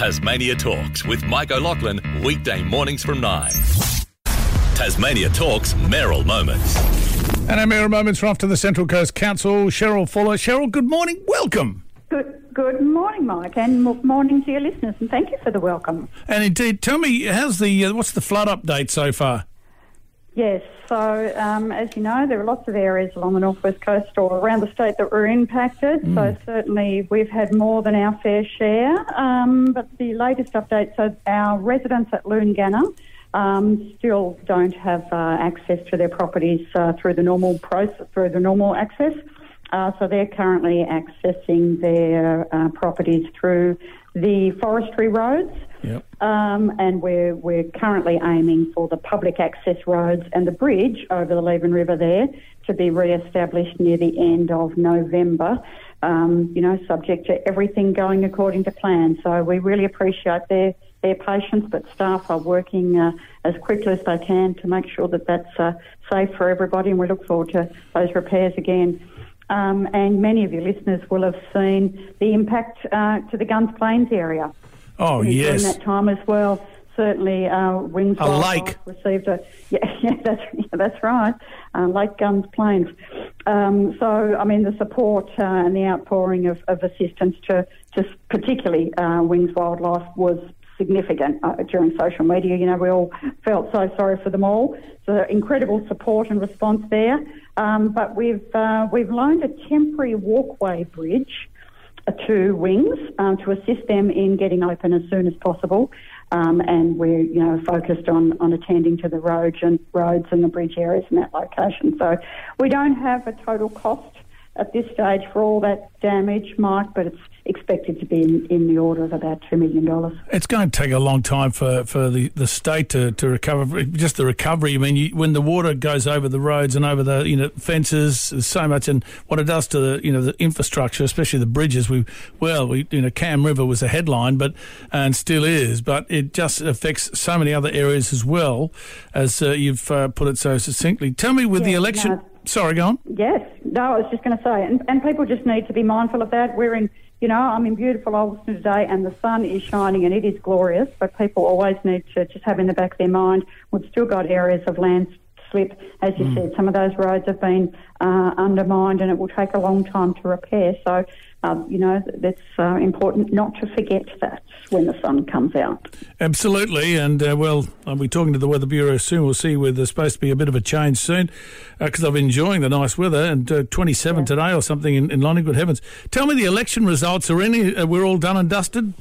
Tasmania Talks with Mike O'Loughlin, weekday mornings from 9. Tasmania Talks Mayoral Moments. And our Mayoral Moments are off to the Central Coast Council. Cheryl Fuller. Cheryl, good morning. Welcome. Good, good morning, Mike, and morning to your listeners, and thank you for the welcome. And indeed, tell me, how's the uh, what's the flood update so far? Yes, so um, as you know, there are lots of areas along the northwest coast or around the state that were impacted. So certainly we've had more than our fair share. Um, but the latest update, so our residents at Loongana um, still don't have uh, access to their properties uh, through the normal process, through the normal access. Uh, so they're currently accessing their uh, properties through the forestry roads. Yep. Um, and we're, we're currently aiming for the public access roads and the bridge over the Leven River there to be re-established near the end of November, um, you know, subject to everything going according to plan. So we really appreciate their, their patience, but staff are working uh, as quickly as they can to make sure that that's uh, safe for everybody, and we look forward to those repairs again. Um, and many of your listeners will have seen the impact uh, to the Guns Plains area Oh during yes. that time as well. Certainly, uh, Wings A Wildlife lake. received a yeah, yeah that's yeah, that's right, uh, Lake Guns Plains. Um, so, I mean, the support uh, and the outpouring of, of assistance to, to particularly uh, Wings Wildlife was significant uh, during social media. You know, we all felt so sorry for them all. So, incredible support and response there. Um, but we've uh, we've loaned a temporary walkway bridge to Wings um, to assist them in getting open as soon as possible. Um, and we're, you know, focused on, on attending to the roads and roads and the bridge areas in that location. So we don't have a total cost at this stage for all that damage, Mike, but it's expected to be in, in the order of about $2 million. It's going to take a long time for, for the, the state to, to recover. Just the recovery. I mean, you, when the water goes over the roads and over the you know fences, so much, and what it does to the you know the infrastructure, especially the bridges. We well, we you know Cam River was a headline, but and still is, but it just affects so many other areas as well, as uh, you've uh, put it so succinctly. Tell me, with the election. no. Sorry, go on. Yes, no, I was just going to say, and, and people just need to be mindful of that. We're in, you know, I'm in beautiful Ulverstone today, and the sun is shining, and it is glorious. But people always need to just have in the back of their mind, we've still got areas of landslip, as you said. Some of those roads have been uh, undermined, and it will take a long time to repair. So, um, you know, that's uh, important not to forget that when the sun comes out. Absolutely, and uh, well, I'll be talking to the Weather Bureau soon. We'll see where there's supposed to be a bit of a change soon, because I've been enjoying the nice weather and uh, 27 today or something in, in Lonnie. Good heavens! Tell me the election results are any? Uh, we're all done and dusted.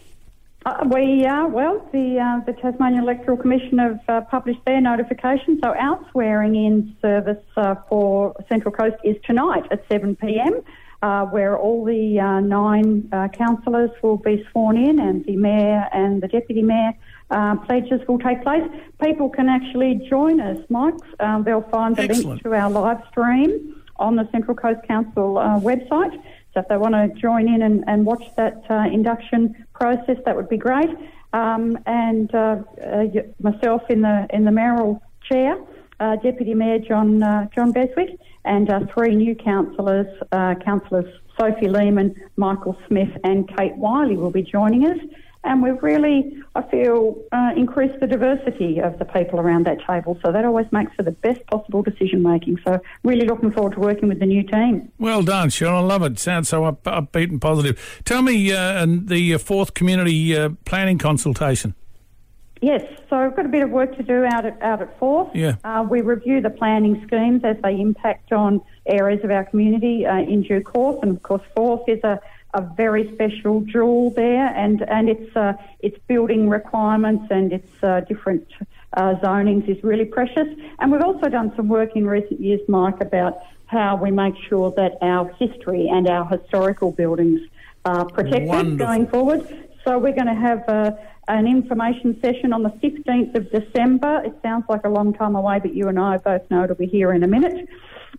Uh, we are, well, the, uh, the Tasmanian Electoral Commission have uh, published their notification. So our swearing in service uh, for Central Coast is tonight at 7pm, uh, where all the uh, nine uh, councillors will be sworn in and the Mayor and the Deputy Mayor uh, pledges will take place. People can actually join us, Mike. Um, they'll find the Excellent. link to our live stream on the Central Coast Council uh, website. So if they want to join in and, and watch that uh, induction process, that would be great. Um, and uh, uh, myself in the in the mayoral chair, uh, Deputy Mayor John uh, John Beswick, and uh, three new councillors, councillors Sophie Lehman, Michael Smith, and Kate Wiley will be joining us. And we've really, I feel, uh, increased the diversity of the people around that table. So that always makes for the best possible decision making. So really looking forward to working with the new team. Well done, Sean. I love it. Sounds so up, upbeat and positive. Tell me, uh, and the uh, Forth community uh, planning consultation. Yes, so we've got a bit of work to do out at out at Forth. Yeah. Uh, we review the planning schemes as they impact on areas of our community uh, in due course, and of course Forth is a, a very special jewel there, and and its uh, its building requirements and its uh, different uh, zonings is really precious. And we've also done some work in recent years, Mike, about how we make sure that our history and our historical buildings are protected Wonderful. going forward. So we're going to have uh, an information session on the 15th of December. It sounds like a long time away, but you and I both know it'll be here in a minute.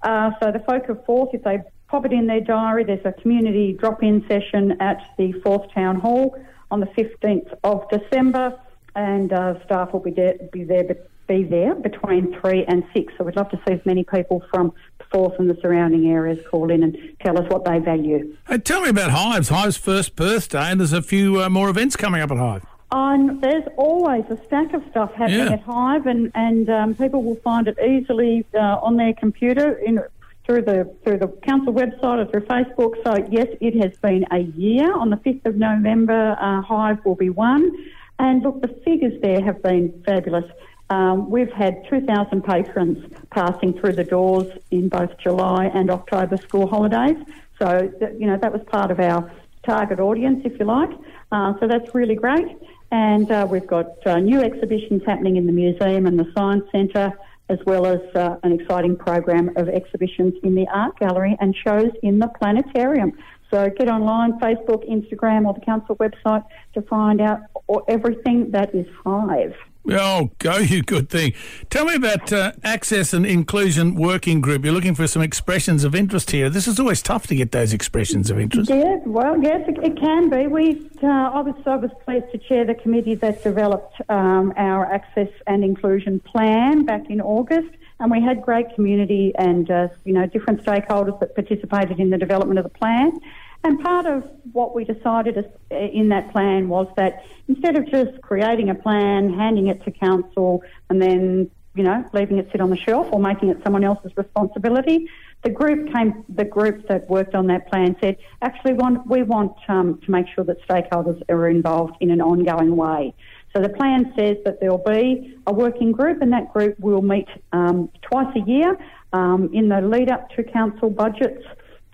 Uh, so the folk of Forth, if they pop it in their diary, there's a community drop-in session at the Forth Town Hall on the 15th of December, and uh, staff will be there, be there, be there between three and six. So we'd love to see as many people from Forth and the surrounding areas call in and tell us what they value. Hey, tell me about Hives. Hives' first birthday, and there's a few uh, more events coming up at Hive. On, there's always a stack of stuff happening Yeah. at Hive, and and um, people will find it easily uh, on their computer in through the through the council website or through Facebook. So yes, it has been a year. On the fifth of November, uh, Hive will be one, and look, the figures there have been fabulous. Um, we've had 2,000 patrons passing through the doors in both July and October school holidays. So, th- you know, that was part of our target audience, if you like. Uh, so that's really great. And uh, we've got uh, new exhibitions happening in the museum and the science centre, as well as uh, an exciting program of exhibitions in the art gallery and shows in the planetarium. So get online, Facebook, Instagram, or the council website to find out everything that is Hive. Oh, go you good thing. Tell me about uh, Access and Inclusion Working Group. You're looking for some expressions of interest here. This is always tough to get those expressions of interest. Yeah, well, yes, it, it can be. We, uh, I was, I was pleased to chair the committee that developed um, our access and inclusion plan back in August, and we had great community and uh, you know different stakeholders that participated in the development of the plan. And part of what we decided in that plan was that instead of just creating a plan, handing it to council, and then you know leaving it sit on the shelf or making it someone else's responsibility, the group came. The group that worked on that plan said, actually, want, we want um, to make sure that stakeholders are involved in an ongoing way. So the plan says that there will be a working group, and that group will meet um, twice a year um, in the lead up to council budgets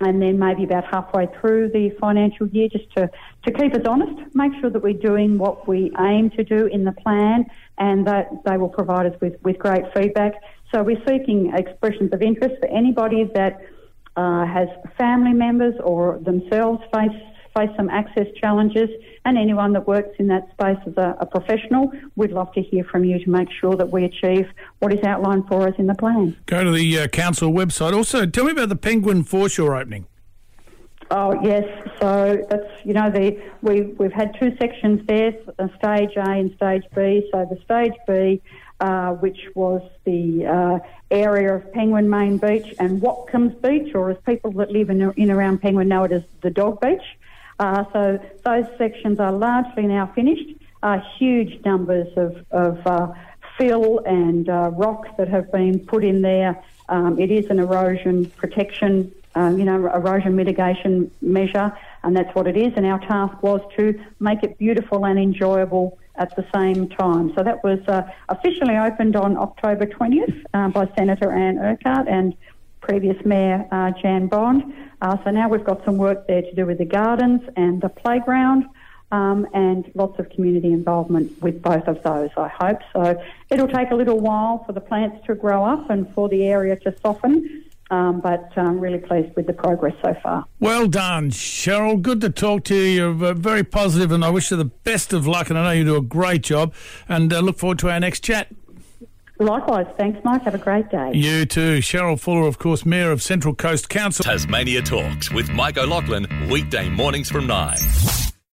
and then maybe about halfway through the financial year just to, to keep us honest, make sure that we're doing what we aim to do in the plan and that they will provide us with, with great feedback. So we're seeking expressions of interest for anybody that uh, has family members or themselves face face some access challenges and anyone that works in that space as a, a professional, we'd love to hear from you to make sure that we achieve what is outlined for us in the plan. Go to the uh, council website. Also, tell me about the Penguin foreshore opening. Oh yes, so that's you know the we we've had two sections there, uh, stage A and stage B. So the stage B, uh, which was the uh, area of Penguin Main Beach and Watcombs Beach, or as people that live in in around Penguin know it as the Dog Beach. Uh, so those sections are largely now finished. Uh, huge numbers of of uh, fill and uh, rock that have been put in there. Um, it is an erosion protection um, you know, erosion mitigation measure, and that's what it is. And our task was to make it beautiful and enjoyable at the same time. So that was uh, officially opened on October 20th uh, by Senator Anne Urquhart and previous Mayor uh, Jan Bond. Uh, so now we've got some work there to do with the gardens and the playground. Um, and lots of community involvement with both of those, I hope. So it'll take a little while for the plants to grow up and for the area to soften, um, but I'm really pleased with the progress so far. Well done, Cheryl. Good to talk to you. You're very positive, and I wish you the best of luck. And I know you do a great job. And uh, look forward to our next chat. Likewise, thanks, Mike. Have a great day. You too. Cheryl Fuller, of course, Mayor of Central Coast Council. Tasmania Talks with Mike O'Loughlin, weekday mornings from 9.